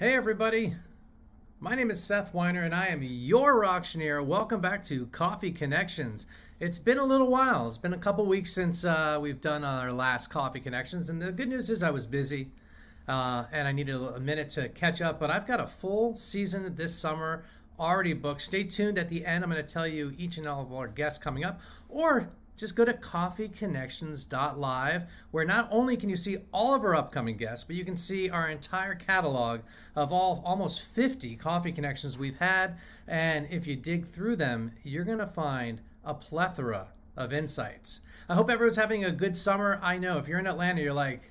everybody. My name is Seth Weiner, and I am your auctioneer. Welcome back to Coffee Connections. It's been a little while. It's been a couple weeks since uh, we've done our last Coffee Connections, and the good news is I was busy uh, and I needed a minute to catch up. But I've got a full season this summer already booked. Stay tuned at the end. I'm going to tell you each and all of our guests coming up, or just go to coffeeconnections.live, where not only can you see all of our upcoming guests, but you can see our entire catalog of all almost 50 coffee connections we've had. And if you dig through them, you're going to find a plethora of insights. I hope everyone's having a good summer. I know if you're in Atlanta, you're like,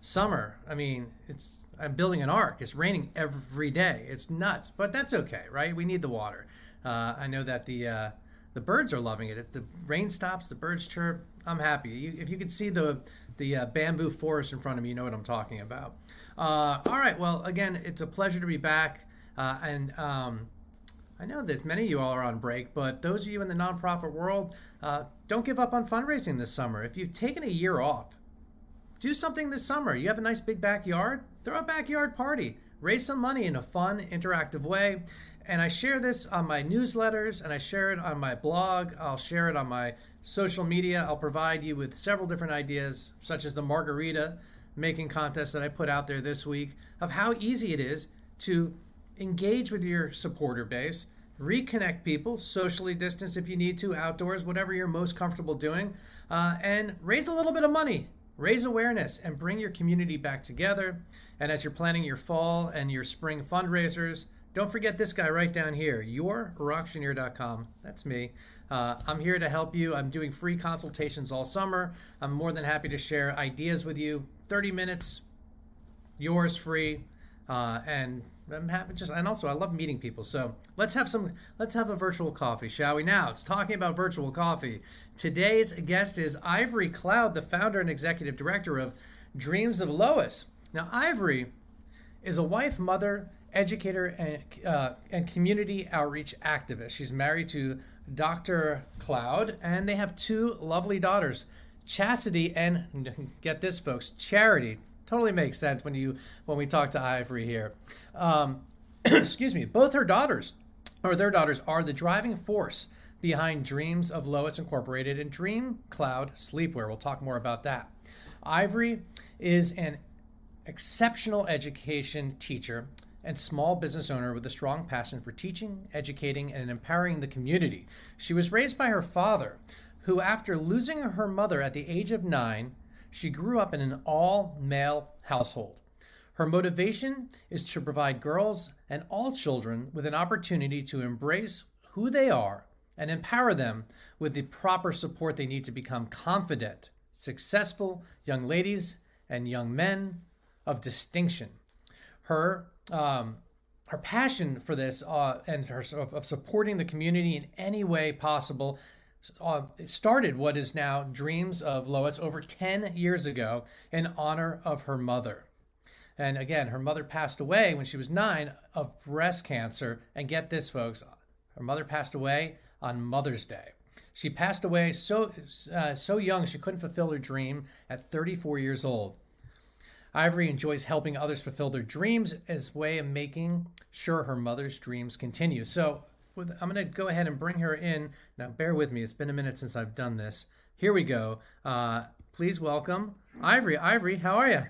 summer. I mean, it's I'm building an ark. It's raining every day. It's nuts, but that's okay, right? We need the water. Uh, I know that the uh, the birds are loving it. If the rain stops, the birds chirp. I'm happy. You, if you can see the the uh, bamboo forest in front of me, you know what I'm talking about. Uh, all right. Well, again, it's a pleasure to be back. Uh, and um, I know that many of you all are on break, but those of you in the nonprofit world, uh, don't give up on fundraising this summer. If you've taken a year off, do something this summer. You have a nice big backyard, throw a backyard party. Raise some money in a fun, interactive way. And I share this on my newsletters and I share it on my blog. I'll share it on my social media. I'll provide you with several different ideas, such as the margarita making contest that I put out there this week, of how easy it is to engage with your supporter base, reconnect people, socially distance if you need to, outdoors, whatever you're most comfortable doing, uh, and raise a little bit of money. Raise awareness and bring your community back together. And as you're planning your fall and your spring fundraisers, don't forget this guy right down here, yourauctioneer.com. That's me. Uh, I'm here to help you. I'm doing free consultations all summer. I'm more than happy to share ideas with you. 30 minutes, yours free. Uh, and I'm happy just and also I love meeting people. So let's have some let's have a virtual coffee, shall we? Now it's talking about virtual coffee. Today's guest is Ivory Cloud, the founder and executive director of Dreams of Lois. Now Ivory is a wife, mother, educator and, uh, and community outreach activist. She's married to Dr. Cloud, and they have two lovely daughters, Chastity and get this, folks, Charity. Totally makes sense when you when we talk to Ivory here. Um, excuse me. Both her daughters, or their daughters, are the driving force behind Dreams of Lois Incorporated and Dream Cloud Sleepwear. We'll talk more about that. Ivory is an exceptional education teacher and small business owner with a strong passion for teaching, educating, and empowering the community. She was raised by her father, who, after losing her mother at the age of nine, she grew up in an all male household. Her motivation is to provide girls and all children with an opportunity to embrace who they are and empower them with the proper support they need to become confident, successful young ladies and young men of distinction. Her um, her passion for this uh, and her of, of, supporting the community in any way possible uh, started what is now Dreams of Lois over 10 years ago in honor of her mother. And again, her mother passed away when she was nine of breast cancer. And get this, folks, her mother passed away on Mother's Day. She passed away so uh, so young she couldn't fulfill her dream at 34 years old. Ivory enjoys helping others fulfill their dreams as way of making sure her mother's dreams continue. So with, I'm going to go ahead and bring her in. Now, bear with me. It's been a minute since I've done this. Here we go. Uh, please welcome Ivory. Ivory, how are you?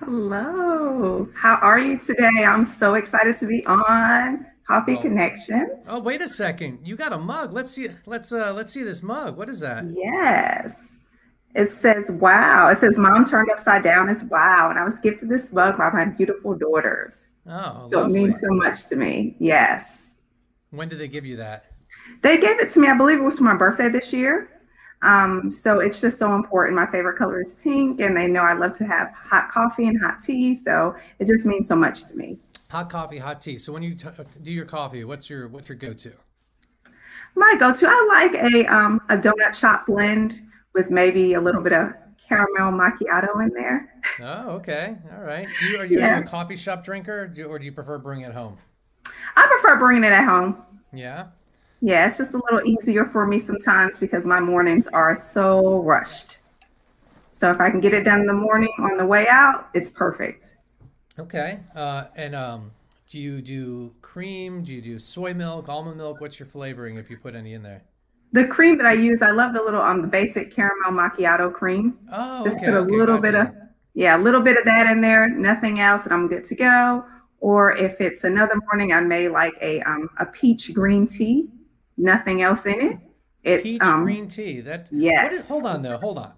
Hello. How are you today? I'm so excited to be on Coffee oh. Connections. Oh, wait a second. You got a mug. Let's see. Let's uh, let's see this mug. What is that? Yes. It says wow. It says mom turned upside down is wow. And I was gifted this mug by my beautiful daughters. Oh, so lovely. it means so much to me. Yes. When did they give you that? They gave it to me. I believe it was for my birthday this year. Um, so it's just so important. My favorite color is pink, and they know I love to have hot coffee and hot tea. So it just means so much to me. Hot coffee, hot tea. So when you t- do your coffee, what's your what's your go to? My go to, I like a um, a donut shop blend with maybe a little bit of caramel macchiato in there. Oh, okay. All right. You, are you yeah. a coffee shop drinker or do, you, or do you prefer bringing it home? I prefer bringing it at home. Yeah. Yeah, it's just a little easier for me sometimes because my mornings are so rushed. So if I can get it done in the morning on the way out, it's perfect. Okay. Uh, and um, do you do cream? Do you do soy milk, almond milk? What's your flavoring if you put any in there? The cream that I use, I love the little um the basic caramel macchiato cream. Oh, Just okay, put a okay, little bit of yeah, a little bit of that in there, nothing else, and I'm good to go. Or if it's another morning, I may like a um a peach green tea, nothing else in it. It's peach um green tea. That what is? yes. Hold on though. Hold on.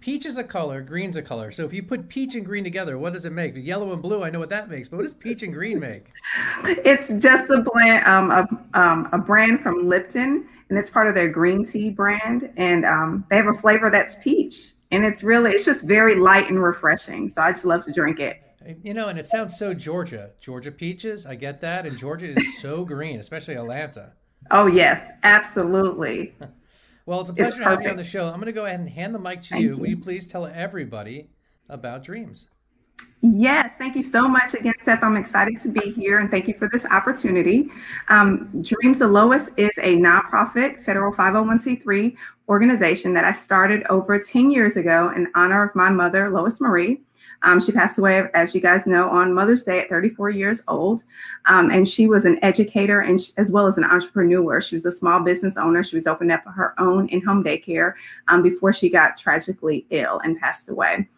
Peach is a color, green's a color. So if you put peach and green together, what does it make? Yellow and blue, I know what that makes, but what does peach and green make? It's just a blend, um, a, um, a brand from Lipton, and it's part of their green tea brand. And um, they have a flavor that's peach, and it's really, it's just very light and refreshing. So I just love to drink it. You know, and it sounds so Georgia. Georgia peaches, I get that. And Georgia is so green, especially Atlanta. Oh yes, absolutely. Well, it's a It's pleasure to have you on the show. I'm going to go ahead and hand the mic to you. Thank Will you you. please tell everybody about dreams? Yes, thank you so much again, Seth. I'm excited to be here and thank you for this opportunity. Um, Dreams of Lois is a nonprofit federal 501c3 organization that I started over 10 years ago in honor of my mother, Lois Marie. Um, she passed away, as you guys know, on Mother's Day at 34 years old. Um, and she was an educator and as well as an entrepreneur. She was a small business owner. She was opening up her own in home daycare um, before she got tragically ill and passed away.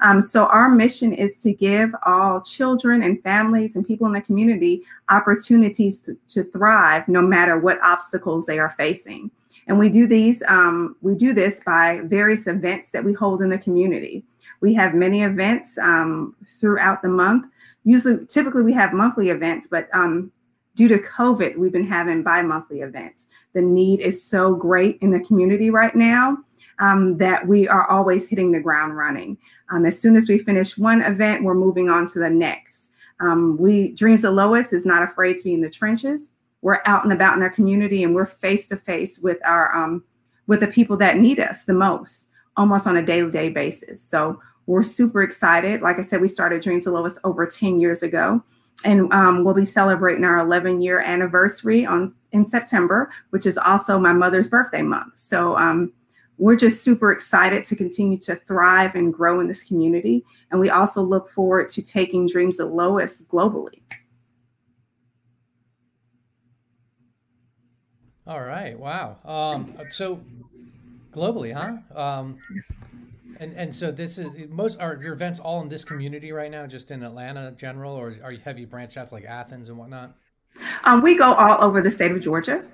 Um, so, our mission is to give all children and families and people in the community opportunities to, to thrive no matter what obstacles they are facing. And we do these, um, we do this by various events that we hold in the community. We have many events um, throughout the month. Usually, typically, we have monthly events, but um, due to COVID, we've been having bi monthly events. The need is so great in the community right now um, that we are always hitting the ground running. Um, as soon as we finish one event, we're moving on to the next. Um, we Dreams of Lois is not afraid to be in the trenches. We're out and about in our community, and we're face to face with our um, with the people that need us the most, almost on a daily day basis. So we're super excited. Like I said, we started Dreams of Lois over 10 years ago, and um, we'll be celebrating our 11 year anniversary on in September, which is also my mother's birthday month. So um, we're just super excited to continue to thrive and grow in this community. And we also look forward to taking Dreams of Lois globally. All right. Wow. Um, so globally, huh? Um, and and so this is most are your events all in this community right now, just in Atlanta general, or are you have you branched out to like Athens and whatnot? Um, we go all over the state of Georgia.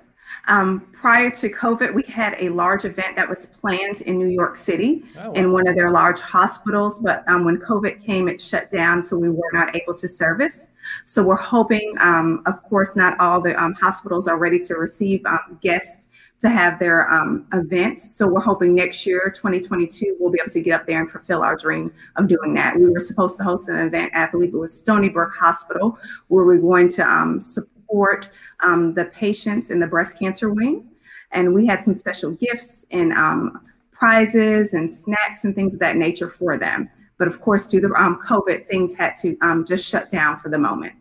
Um, prior to COVID, we had a large event that was planned in New York City Oh in one of their large hospitals. But um, when COVID came, it shut down, so we were not able to service. So we're hoping, um, of course, not all the um, hospitals are ready to receive um, guests to have their um, events. So we're hoping next year, 2022, we'll be able to get up there and fulfill our dream of doing that. We were supposed to host an event, I believe it was Stony Brook Hospital, where we're going to um, support um, the patients in the breast cancer wing. And we had some special gifts and um, prizes and snacks and things of that nature for them. But of course, due to um, COVID, things had to um, just shut down for the moment.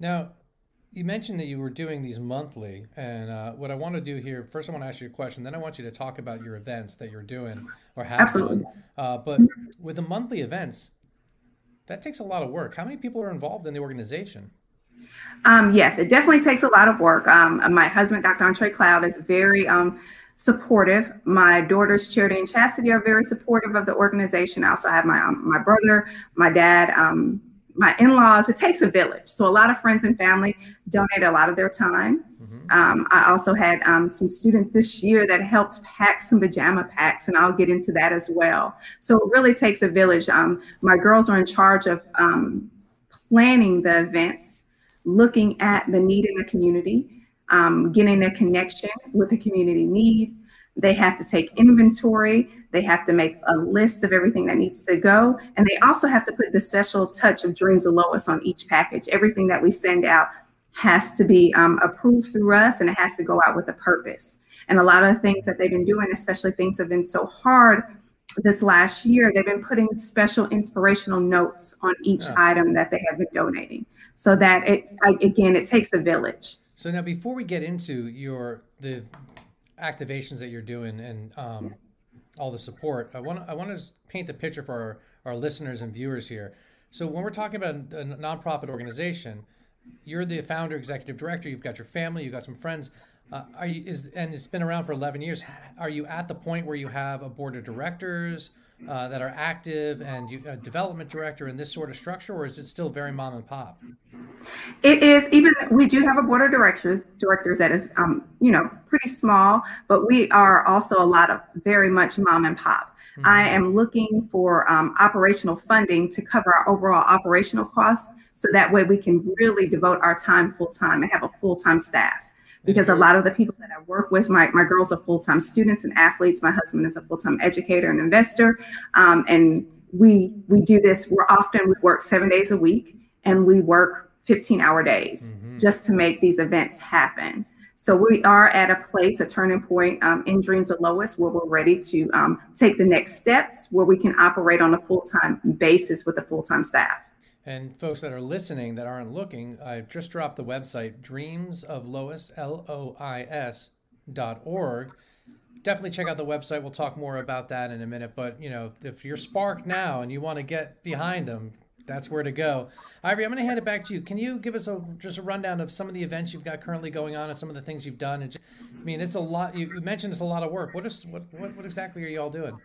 Now, you mentioned that you were doing these monthly, and uh, what I want to do here first, I want to ask you a question. Then I want you to talk about your events that you're doing or have Absolutely. done. Uh, but with the monthly events, that takes a lot of work. How many people are involved in the organization? Um, yes, it definitely takes a lot of work. Um, my husband, Dr. Andre Cloud, is very um, supportive. My daughters, Charity and Chastity, are very supportive of the organization. I also have my um, my brother, my dad, um, my in-laws. It takes a village, so a lot of friends and family donate a lot of their time. hmm Um, I also had um, some students this year that helped pack some pajama packs, and I'll get into that as well. So it really takes a village. Um, my girls are in charge of um, planning the events, looking at the need in the community, um, getting a connection with the community need. They have to take inventory. They have to make a list of everything that needs to go. And they also have to put the special touch of Dreams of Lois on each package. Everything that we send out has to be um, approved through us and it has to go out with a purpose. And a lot of the things that they've been doing, especially things have been so hard this last year, they've been putting special inspirational notes on each Yeah. item that they have been donating. So that it, I- again, it takes a village. So now, before we get into your the activations that you're doing and um, all the support, I want to I want to paint the picture for our, our listeners and viewers here. So when we're talking about a nonprofit organization, you're the founder, executive director. You've got your family. You've got some friends. Uh, are you is and it's been around for 11 years. Are you at the point where you have a board of directors uh, that are active and you, a development director in this sort of structure, or is it still very mom and pop? It is even we do have a board of directors directors that is um, you know pretty small, but we are also a lot of very much mom and pop. Mm-hmm. I am looking for um, operational funding to cover our overall operational costs, so that way we can really devote our time full time and have a full time staff because a lot of the people that I work with, my, my girls are full time students and athletes. My husband is a full time educator and investor. Um, and we we do this, we're often, we work seven days a week and we work 15 hour days mm-hmm. just to make these events happen. So we are at a place, a turning point um, in Dreams of Lois, where we're ready to um, take the next steps, where we can operate on a full time basis with a full time staff. And folks that are listening that aren't looking, I've just dropped the website dreams of Lois, L O I S dot org. Definitely check out the website. We'll talk more about that in a minute. But you know, if you're sparked now and you want to get behind them, that's where to go. Ivory, I'm going to hand it back to you. Can you give us a just a rundown of some of the events you've got currently going on and some of the things you've done? And just, I mean, it's a lot. You, mentioned it's a lot of work. What is what, what what exactly are you all doing?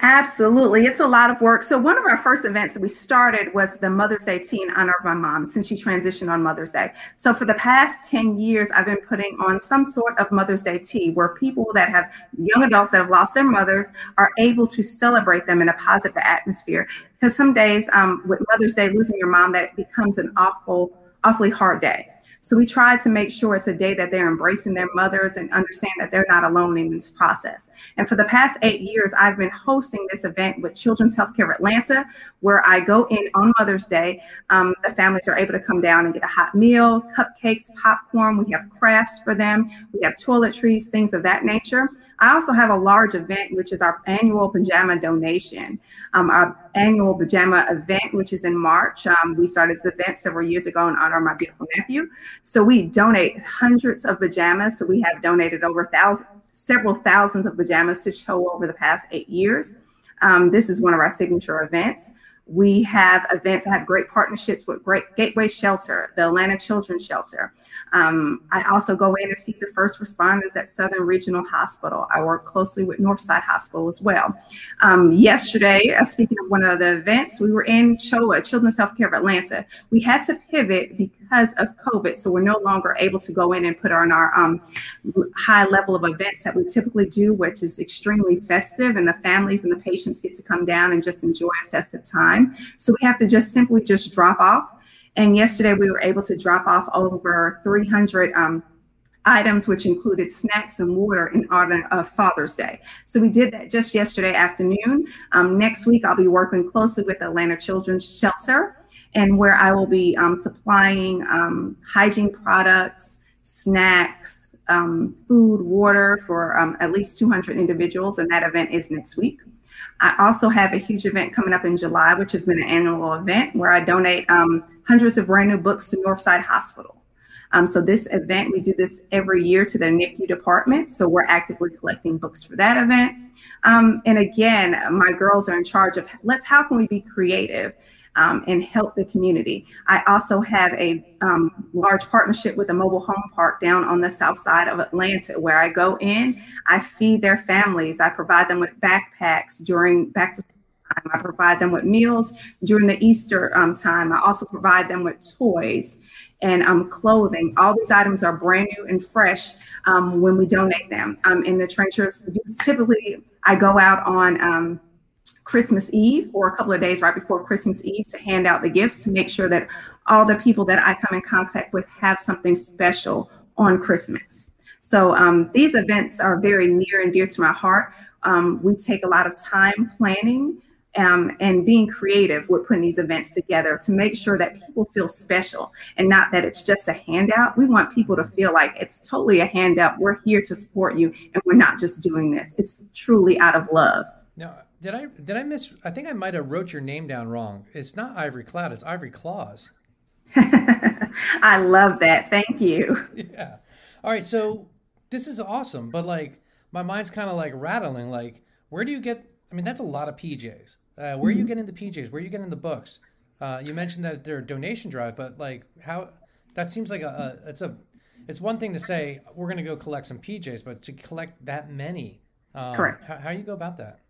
Absolutely. It's a lot of work. So, one of our first events that we started was the Mother's Day Tea in honor of my mom since she transitioned on Mother's Day. So, for the past 10 years, I've been putting on some sort of Mother's Day tea where people that have young adults that have lost their mothers are able to celebrate them in a positive atmosphere. Because some days um, with Mother's Day, losing your mom, that becomes an awful, awfully hard day. So we try to make sure it's a day that they're embracing their mothers and understand that they're not alone in this process. And for the past eight years, I've been hosting this event with Children's Healthcare Atlanta, where I go in on Mother's Day. Um, the families are able to come down and get a hot meal, cupcakes, popcorn. We have crafts for them. We have toiletries, things of that nature. I also have a large event, which is our annual pajama donation. Um, our annual pajama event, which is in March. Um, we started this event several years ago in honor of my beautiful nephew. So we donate hundreds of pajamas. So we have donated over thousand, several thousands of pajamas to show over the past eight years. Um, this is one of our signature events. We have events, I have great partnerships with Great Gateway Shelter, the Atlanta Children's Shelter. Um, I also go in and feed the first responders at Southern Regional Hospital. I work closely with Northside Hospital as well. Um, yesterday, uh, speaking of one of the events, we were in CHOA, Children's Healthcare of Atlanta. We had to pivot because of COVID, so we're no longer able to go in and put on our um, high level of events that we typically do, which is extremely festive, and the families and the patients get to come down and just enjoy a festive time. So we have to just simply just drop off and yesterday we were able to drop off over 300 um, items, which included snacks and water in honor of Father's Day. So we did that just yesterday afternoon. Um, next week, I'll be working closely with Atlanta Children's Shelter and where I will be um, supplying um, hygiene products, snacks, um, food, water for um, at least 200 individuals. And that event is next week. I also have a huge event coming up in July, which has been an annual event where I donate um, hundreds of brand new books to Northside Hospital. Um, so this event, we do this every year to the NICU department. So we're actively collecting books for that event. Um, and again, my girls are in charge of let's how can we be creative um, and help the community. I also have a um, large partnership with a mobile home park down on the south side of Atlanta where I go in, I feed their families, I provide them with backpacks during back to school time. I provide them with meals during the Easter um, time. I also provide them with toys and um, clothing. All these items are brand new and fresh um, when we donate them. Um, in the trenches, typically I go out on um, Christmas Eve or a couple of days right before Christmas Eve to hand out the gifts to make sure that all the people that I come in contact with have something special on Christmas. So um, these events are very near and dear to my heart. Um, we take a lot of time planning um, and being creative with putting these events together to make sure that people feel special and not that it's just a handout. We want people to feel like it's totally a handout. We're here to support you and we're not just doing this. It's truly out of love. Now, did I did I miss? I think I might have wrote your name down wrong. It's not Ivory Cloud. It's Ivory Claws. I love that. Thank you. Yeah. All right. So this is awesome, but like my mind's kind of like rattling. Like, where do you get? I mean, that's a lot of PJs. Uh, where are you mm-hmm. getting the PJs? Where are you getting the books? Uh, you mentioned that they're a donation drive, but like, how that seems like a, a it's a it's one thing to say we're going to go collect some PJs, but to collect that many, um, correct? How, how you go about that?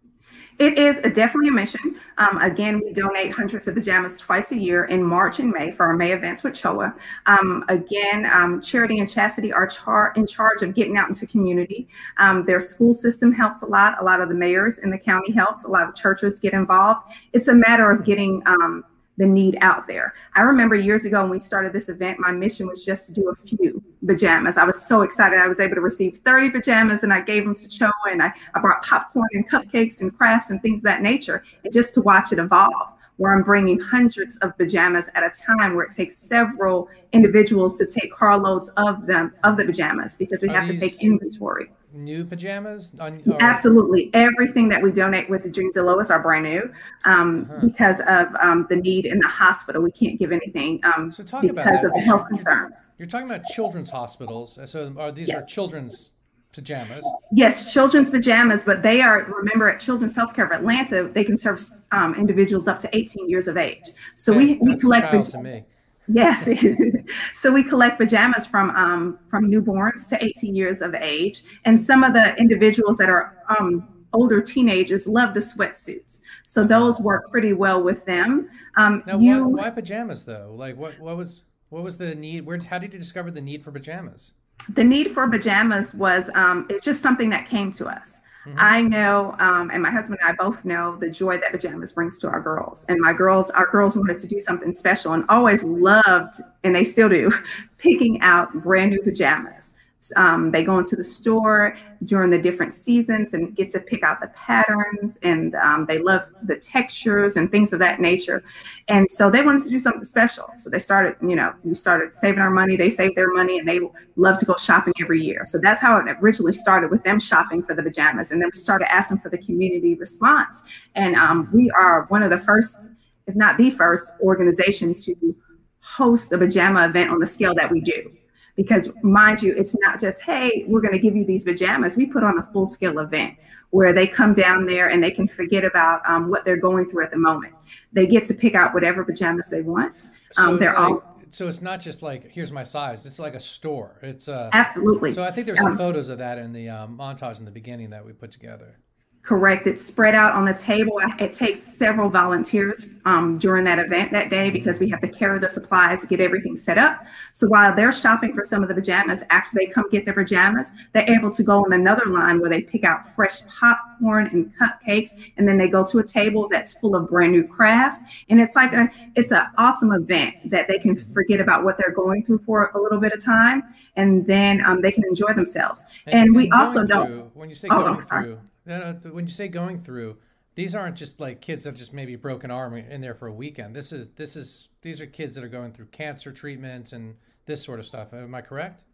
It is definitely a mission. Um, again, we donate hundreds of pajamas twice a year in March and May for our May events with CHOA. Um, again, um, Charity and Chastity are char- in charge of getting out into community. Um, their school system helps a lot. A lot of the mayors in the county helps. A lot of churches get involved. It's a matter of getting um, the need out there. I remember years ago when we started this event, my mission was just to do a few pajamas. I was so excited. I was able to receive 30 pajamas and I gave them to CHOA and I, I brought popcorn and cupcakes and crafts and things of that nature and just to watch it evolve where I'm bringing hundreds of pajamas at a time where it takes several individuals to take carloads of them of the pajamas because we have to take inventory new pajamas? On, or... Absolutely. Everything that we donate with the Dreams of Lois are brand new um, uh-huh. because of um, the need in the hospital. We can't give anything um, so because of the health concerns. You're talking about children's hospitals. So are these yes. are children's pajamas? Yes, children's pajamas, but they are, remember, at Children's Healthcare of Atlanta, they can serve um, individuals up to 18 years of age. So we, we collect. to me. Yes. so we collect pajamas from um, from newborns to 18 years of age, and some of the individuals that are um, older teenagers love the sweatsuits. So those work pretty well with them. Um, now, you, why, why, pajamas though? Like, what what was what was the need? Where how did you discover the need for pajamas? The need for pajamas was um, it's just something that came to us. Mm-hmm. I know, um, and my husband and I both know the joy that pajamas brings to our girls. And my girls, our girls wanted to do something special and always loved, and they still do, picking out brand new pajamas. Um, they go into the store during the different seasons and get to pick out the patterns, and um, they love the textures and things of that nature. And so they wanted to do something special. So they started, you know, we started saving our money. They saved their money, and they love to go shopping every year. So that's how it originally started with them shopping for the pajamas, and then we started asking for the community response. And um, we are one of the first, if not the first, organization to host a pajama event on the scale that we do because mind you it's not just hey we're going to give you these pajamas. We put on a full scale event where they come down there and they can forget about um, what they're going through at the moment. They get to pick out whatever pajamas they want. Um, so they're like, all so it's not just like here's my size. It's like a store. It's uh absolutely. so i think there's some um, photos of that in the um, montage in the beginning that we put together correct. It's spread out on the table. It takes several volunteers um, during that event that day because we have to carry the supplies to get everything set up. So while they're shopping for some of the pajamas, after they come get their pajamas, they're able to go on another line where they pick out fresh popcorn and cupcakes, and then they go to a table that's full of brand new crafts. And it's like a, it's an awesome event that they can forget about what they're going through for a little bit of time, and then um, they can enjoy themselves. And, and we also don't. When you say oh, going through uh, when you say going through, these aren't just like kids that just maybe broken arm in there for a weekend. This is this is these are kids that are going through cancer treatment and this sort of stuff. Am I correct?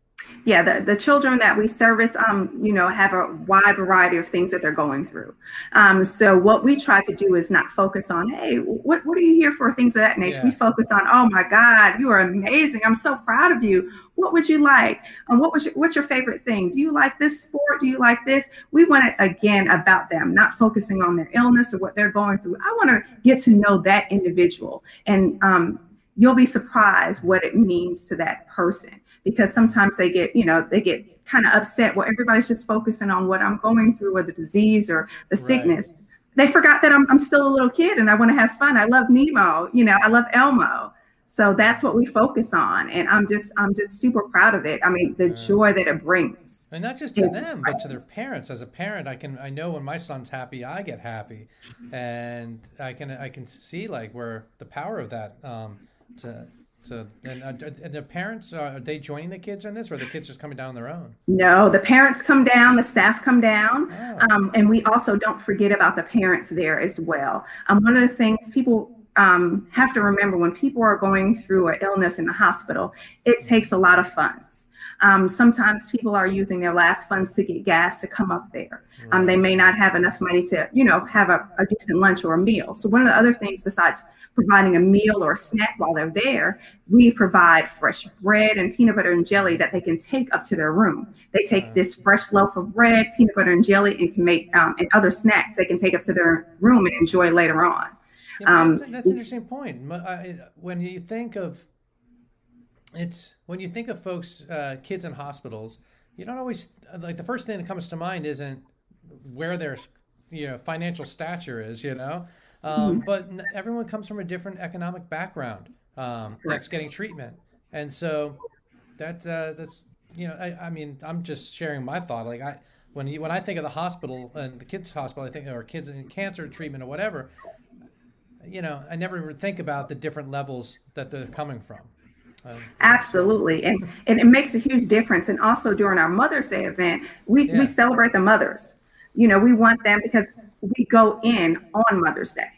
Yeah the, the children that we service um, you know have a wide variety of things that they're going through. Um, so what we try to do is not focus on hey what, what are you here for? Things of that nature. Yeah. we focus on oh my god you are amazing. I'm so proud of you. What would you like? Um, what was your, what's your favorite thing? Do you like this sport? Do you like this? We want it again about them not focusing on their illness or what they're going through. I want to get to know that individual and um, you'll be surprised what it means to that person because sometimes they get, you know, they get kind of upset. Well, everybody's just focusing on what I'm going through or the disease or the sickness. Right. They forgot that I'm, I'm still a little kid and I want to have fun. I love Nemo, you know, I love Elmo. So that's what we focus on. And I'm just, I'm just super proud of it. I mean, the joy that it brings. And not just to them, but to their parents. As a parent, I can, I know when my son's happy, I get happy. And I can, I can see like where the power of that, um, to so, and, uh, and the parents uh, are they joining the kids in this, or the kids just coming down on their own? No, the parents come down, the staff come down, oh. um, and we also don't forget about the parents there as well. Um, one of the things people um, have to remember when people are going through an illness in the hospital, it takes a lot of funds. Um, sometimes people are using their last funds to get gas to come up there. Um, they may not have enough money to, you know, have a, a, decent lunch or a meal. So one of the other things besides providing a meal or a snack while they're there, we provide fresh bread and peanut butter and jelly that they can take up to their room. They take this fresh loaf of bread, peanut butter and jelly, and can make um, and other snacks they can take up to their room and enjoy later on. Yeah, um, that's, that's, an interesting point. When you think of it's when you think of folks, uh, kids in hospitals, you don't always like the first thing that comes to mind isn't where their you know financial stature is, you know. Um, mm-hmm. But everyone comes from a different economic background um, that's getting treatment, and so that uh, that's you know I, I mean I'm just sharing my thought. Like I when you when I think of the hospital and the kids hospital, I think or kids in cancer treatment or whatever. You know, I never even think about the different levels that they're coming from. Absolutely. And, and it makes a huge difference. And also during our Mother's Day event, we, yeah. we celebrate the mothers. You know, we want them because we go in on Mother's Day.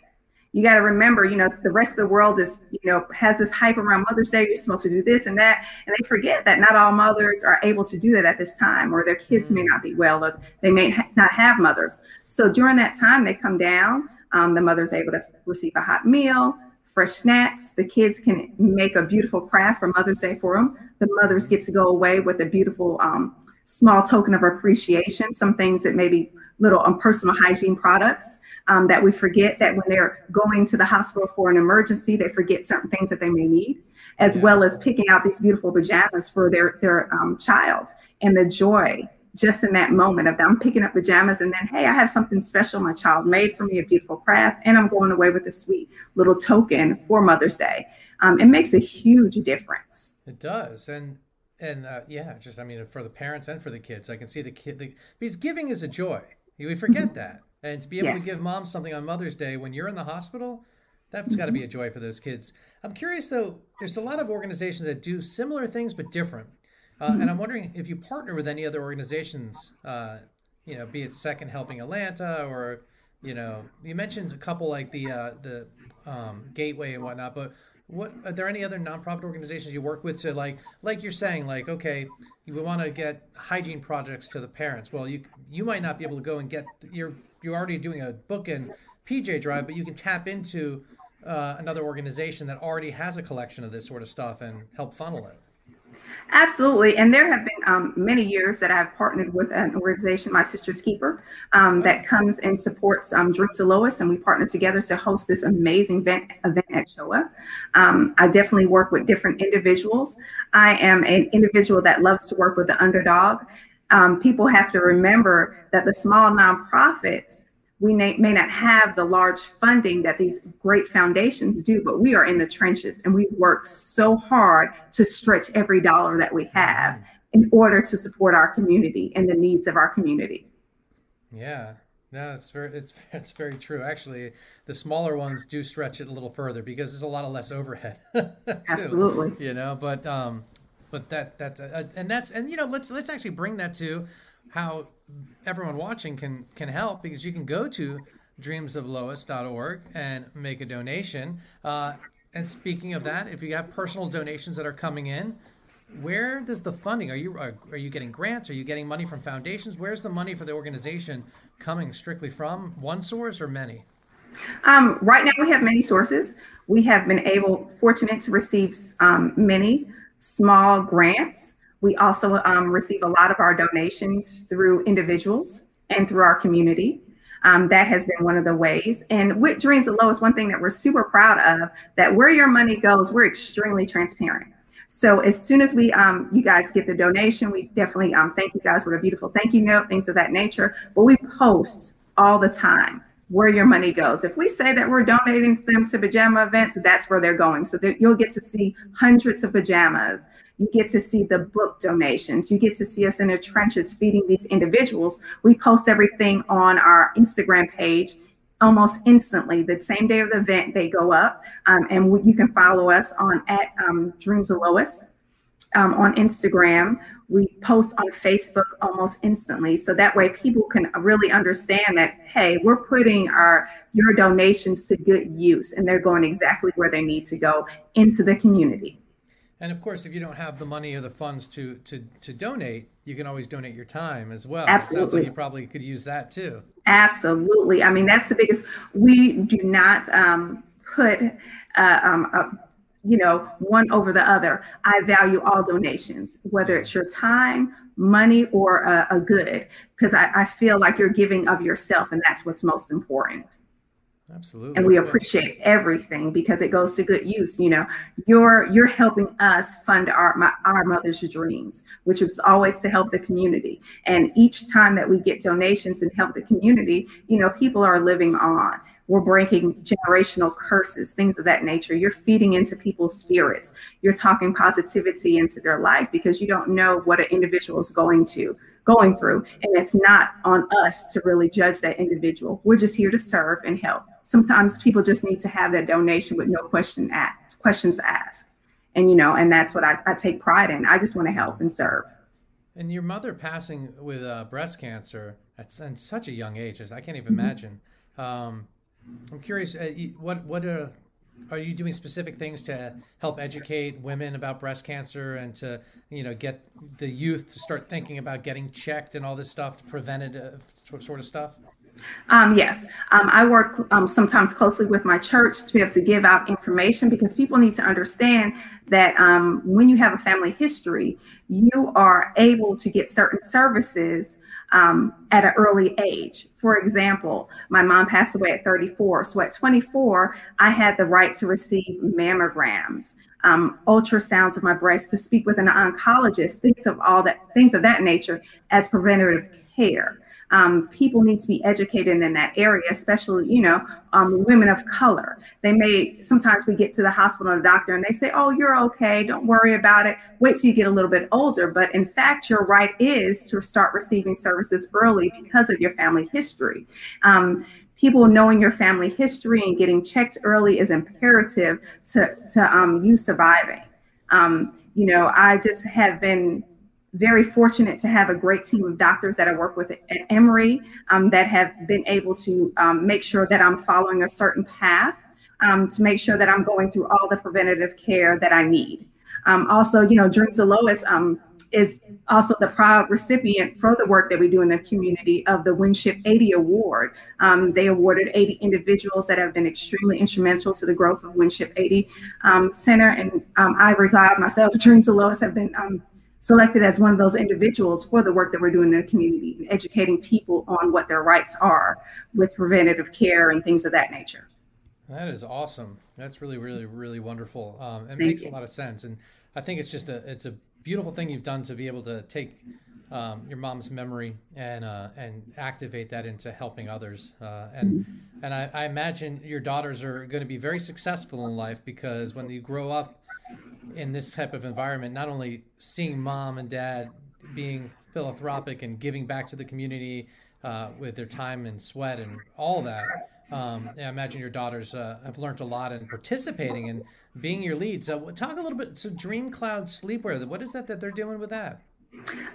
You got to remember, you know, the rest of the world is, you know, has this hype around Mother's Day. You're supposed to do this and that. And they forget that not all mothers are able to do that at this time, or their kids mm may not be well, or they may ha- not have mothers. So during that time, they come down. Um, the mother's able to receive a hot meal fresh snacks. The kids can make a beautiful craft for Mother's Day for them. The mothers get to go away with a beautiful um, small token of appreciation, some things that maybe little um, personal hygiene products um, that we forget that when they're going to the hospital for an emergency, they forget certain things that they may need, as well as picking out these beautiful pajamas for their, their um, child and the joy just in that moment of I'm picking up pajamas and then, hey, I have something special my child made for me, a beautiful craft, and I'm going away with a sweet little token for Mother's Day. Um, it makes a huge difference. It does. And and uh, yeah, just I mean, for the parents and for the kids, I can see the kid the, because giving is a joy. We forget mm-hmm. that, and to be able yes. to give mom something on Mother's Day when you're in the hospital, that's mm-hmm. got to be a joy for those kids. I'm curious though. There's a lot of organizations that do similar things but different. Uh, mm-hmm. And I'm wondering if you partner with any other organizations, uh, you know, be it Second Helping Atlanta or, you know, you mentioned a couple like the uh, the um, Gateway and whatnot, but what are there any other nonprofit organizations you work with to like like you're saying like okay we want to get hygiene projects to the parents well you you might not be able to go and get you're you're already doing a book and pj drive but you can tap into uh, another organization that already has a collection of this sort of stuff and help funnel it Absolutely. And there have been um, many years that I've partnered with an organization, My Sister's Keeper, um, that comes and supports um, Dreams of Lois. And we partner together to host this amazing event, event at CHOA. Um, I definitely work with different individuals. I am an individual that loves to work with the underdog. Um, people have to remember that the small nonprofits we may, may not have the large funding that these great foundations do, but we are in the trenches and we work so hard to stretch every dollar that we have in order to support our community and the needs of our community. Yeah, no, it's very it's it's very true. Actually, the smaller ones do stretch it a little further because there's a lot of less overhead. too, Absolutely. You know, but um, but that that uh, and that's and you know let's let's actually bring that to how everyone watching can can help because you can go to dreamsoflois.org and make a donation. Uh, and speaking of that, if you have personal donations that are coming in, where does the funding? Are you are, are you getting grants? Are you getting money from foundations? Where's the money for the organization coming strictly from? One source or many? Um, right now, we have many sources. We have been able, fortunate to receive um, many small grants we also um, receive a lot of our donations through individuals and through our community. Um, that has been one of the ways. And with Dreams of Lois, one thing that we're super proud of that where your money goes, we're extremely transparent. So as soon as we, um, you guys get the donation, we definitely um, thank you guys with a beautiful thank you note, things of that nature. But we post all the time where your money goes. If we say that we're donating them to pajama events, that's where they're going. So that you'll get to see hundreds of pajamas. You get to see the book donations. You get to see us in the trenches feeding these individuals. We post everything on our Instagram page almost instantly. The same day of the event, they go up, um, and we, you can follow us on at um, Dreams of Lois um, on Instagram. We post on Facebook almost instantly. So that way people can really understand that, hey, we're putting our your donations to good use and they're going exactly where they need to go into the community. And of course, if you don't have the money or the funds to to to donate, you can always donate your time as well. Absolutely. It sounds like you probably could use that too. Absolutely. I mean, that's the biggest. We do not um, put uh, um, a you know, one over the other. I value all donations, whether it's your time, money, or a, a good, because I, I, feel like you're giving of yourself, and that's what's most important. Absolutely. And we appreciate everything because it goes to good use. You know, you're you're helping us fund our my, our mother's dreams, which was always to help the community. And each time that we get donations and help the community, you know, people are living on. We're breaking generational curses, things of that nature. You're feeding into people's spirits. You're talking positivity into their life because you don't know what an individual is going to going through. And it's not on us to really judge that individual. We're just here to serve and help sometimes people just need to have that donation with no question asked, questions asked. And you know, and that's what I, I take pride in. I just want to help and serve. And your mother passing with uh, breast cancer at, at, such a young age, as I can't even mm-hmm. imagine. Um, I'm curious, uh, what what uh, are you doing specific things to help educate women about breast cancer and to you know get the youth to start thinking about getting checked and all this stuff, preventative sort of stuff? Um, yes, um, I work um, sometimes closely with my church to be able to give out information because people need to understand that um, when you have a family history, you are able to get certain services um, at an early age. For example, my mom passed away at 34. So at 24, I had the right to receive mammograms, um, ultrasounds of my breast, to speak with an oncologist, things of all that, things of that nature as preventative care um, people need to be educated in that area, especially, you know, um, women of color. They may, sometimes we get to the hospital and the doctor and they say, oh, you're okay, don't worry about it, wait till you get a little bit older. But in fact, your right is to start receiving services early because of your family history. Um, people knowing your family history and getting checked early is imperative to, to um, you surviving. Um, you know, I just have been very fortunate to have a great team of doctors that I work with at Emory um, that have been able to um, make sure that I'm following a certain path um, to make sure that I'm going through all the preventative care that I need. Um, also, you know, Dreams of Lois um, is also the proud recipient for the work that we do in the community of the Winship 80 Award. Um, they awarded 80 individuals that have been extremely instrumental to the growth of Winship 80 Center. And Ivory Cloud, myself, Dreams of Lois have been selected as one of those individuals for the work that we're doing in the community and educating people on what their rights are with preventative care and things of that nature. That is awesome. That's really, really, really wonderful. Um, it Thank makes you. a lot of sense, and I think it's just a it's a beautiful thing you've done to be able to take um, your mom's memory and uh, and activate that into helping others. Uh, and mm-hmm. and I, I imagine your daughters are going to be very successful in life because when you grow up in this type of environment, not only seeing mom and dad being philanthropic and giving back to the community uh, with their time and sweat and all that. Um, I imagine your daughters uh, have learned a lot in participating and being your leads. So talk a little bit. So Dream Cloud Sleepwear, what is that that they're doing with that?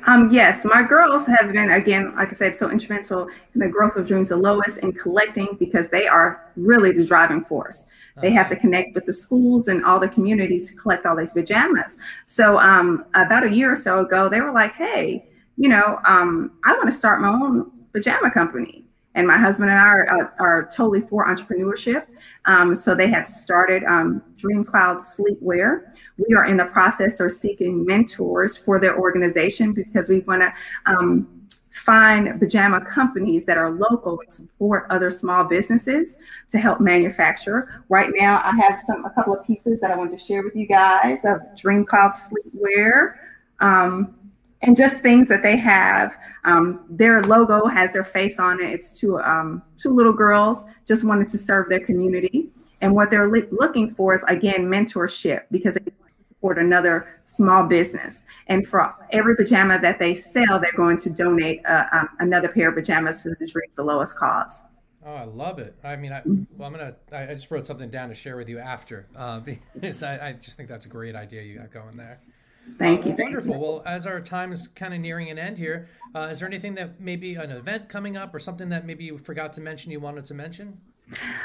Um, yes, my girls have been, again, like I said, so instrumental in the growth of Dreams of Lois and collecting because they are really the driving force. They have to connect with the schools and all the community to collect all these pajamas. So um, about a year or so ago, they were like, hey, you know, um, I want to start my own pajama company. And my husband and I are, are, totally for entrepreneurship. Um, so they have started um, Dream Cloud Sleepwear. We are in the process of seeking mentors for their organization because we want to um, find pajama companies that are local and support other small businesses to help manufacture. Right now, I have some a couple of pieces that I want to share with you guys of Dream Cloud Sleepwear. Um, and just things that they have. Um, their logo has their face on it. It's two um, two little girls just wanted to serve their community, and what they're li- looking for is again mentorship because they want to support another small business. And for every pajama that they sell, they're going to donate uh, um, another pair of pajamas to the Dreams of Lois cause. Oh, I love it. I mean, I, well, I'm gonna. I just wrote something down to share with you after, uh, because I, I just think that's a great idea you got going there. Thank uh, you. Wonderful. Well, as our time is kind of nearing an end here, uh, is there anything that maybe an event coming up or something that maybe you forgot to mention you wanted to mention?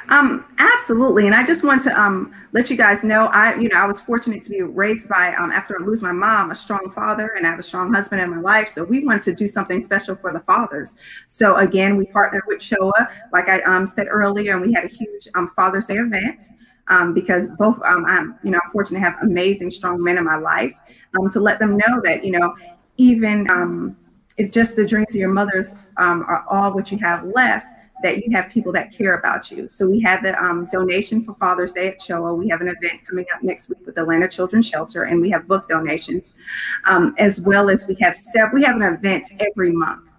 Um, absolutely. And I just want to um, let you guys know, I, you know, I was fortunate to be raised by, um, after I lose my mom, a strong father, and I have a strong husband in my life. So we wanted to do something special for the fathers. So again, we partnered with CHOA, like I um, said earlier, and we had a huge um, Father's Day event um, because both um, I'm you know I'm fortunate to have amazing strong men in my life um, to let them know that you know even um, if just the dreams of your mothers um, are all what you have left that you have people that care about you. So we had the um, donation for Father's Day at CHOA. We have an event coming up next week with Atlanta Children's Shelter, and we have book donations, um, as well as we have several. We have an event every month.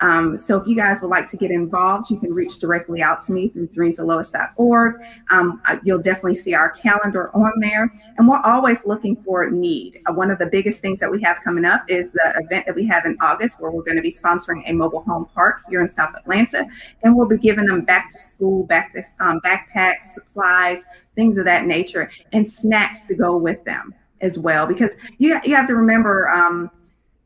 Um, so if you guys would like to get involved, you can reach directly out to me through dreamsoflois.org. Um, you'll definitely see our calendar on there. And we're always looking for need. Uh, one of the biggest things that we have coming up is the event that we have in August where we're going to be sponsoring a mobile home park here in South Atlanta. And we'll be giving them back to school, back to um, backpacks, supplies, things of that nature, and snacks to go with them as well. Because you, you have to remember, um,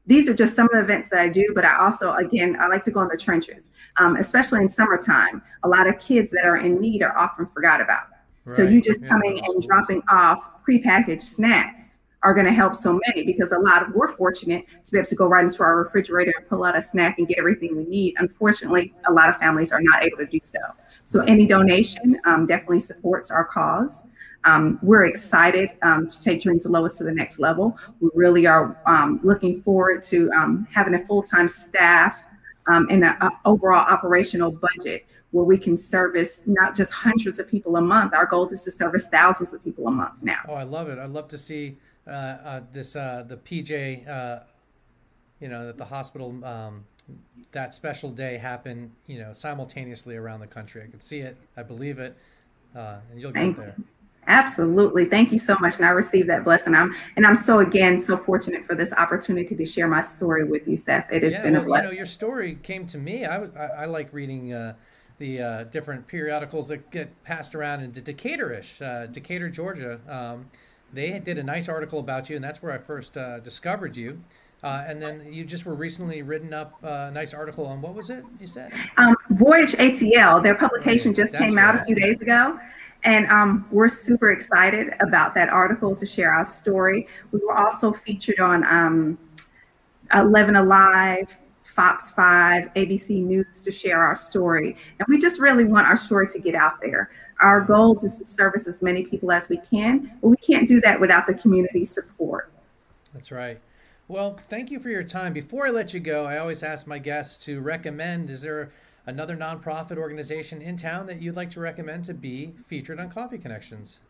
these are just some of the events that I do, but I also, again, I like to go in the trenches, um, especially in summertime. A lot of kids that are in need are often forgot about. Right. So you just yeah, coming and dropping off prepackaged snacks are going to help so many because a lot of we're fortunate to be able to go right into our refrigerator and pull out a snack and get everything we need. Unfortunately, a lot of families are not able to do so. So any donation um, definitely supports our cause. Um, we're excited um, to take Dreams of Lois to the next level. We really are um, looking forward to um, having a full-time staff um, and an overall operational budget where we can service not just hundreds of people a month. Our goal is to service thousands of people a month now. Oh, I love it. I'd love to see uh, uh, this uh, the PJ, uh, you know, that the hospital. Um, that special day happen, you know, simultaneously around the country. I could see it. I believe it. Uh, and you'll get there. Absolutely. Thank you so much. And I received that blessing. I'm and I'm so again so fortunate for this opportunity to share my story with you, Seth. It has yeah, been well, a blessing. You know, your story came to me. I was I, I like reading uh, the uh, different periodicals that get passed around into Decatur-ish, uh, Decatur, Georgia. Um, they did a nice article about you, and that's where I first uh, discovered you. Uh, and then you just were recently written up uh, a nice article on what was it you said? Um, Voyage ATL. Their publication just came out a few days ago. And um, we're super excited about that article to share our story. We were also featured on um, 11 Alive, Fox 5, ABC News to share our story. And we just really want our story to get out there. Our goal is to service as many people as we can, but we can't do that without the community support. That's right. Well, thank you for your time. Before I let you go, I always ask my guests to recommend is there another nonprofit organization in town that you'd like to recommend to be featured on Coffee Connections?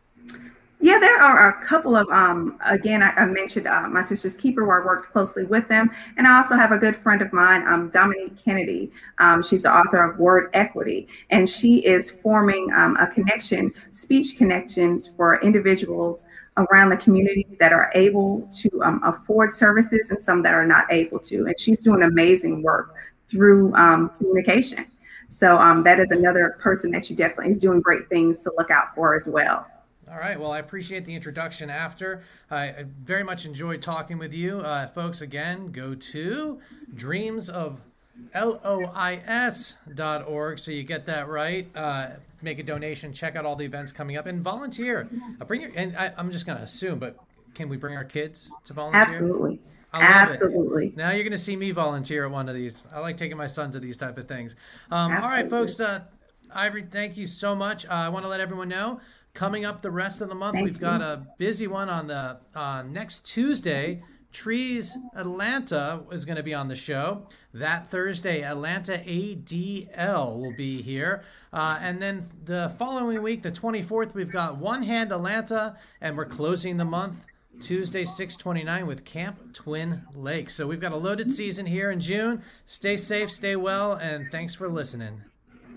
Yeah, there are a couple of, um, again, I, I mentioned uh, my sister's keeper where I worked closely with them. And I also have a good friend of mine, um, Dominique Kennedy. Um, she's the author of Word Equity, and she is forming um, a connection, speech connections for individuals around the community that are able to um, afford services and some that are not able to. And she's doing amazing work through um, communication. So um, that is another person that you definitely is doing great things to look out for as well. All right. Well, I appreciate the introduction after. I very much enjoyed talking with you. Uh, folks, again, go to dreams of lois.org so you get that right. Uh, make a donation, check out all the events coming up, and volunteer. Uh, bring your, and I, I'm just going to assume, but can we bring our kids to volunteer? Absolutely. Absolutely. It. Now you're going to see me volunteer at one of these. I like taking my son to these type of things. Um, all right, folks. Uh, Ivory, thank you so much. Uh, I want to let everyone know coming up the rest of the month, thank we've you. got a busy one on the uh, next Tuesday. Trees Atlanta is going to be on the show. That Thursday, Atlanta ADL will be here. Uh, and then the following week, the 24th, we've got One Hand Atlanta, and we're closing the month Tuesday, 629 with Camp Twin Lakes. So we've got a loaded season here in June. Stay safe, stay well, and thanks for listening.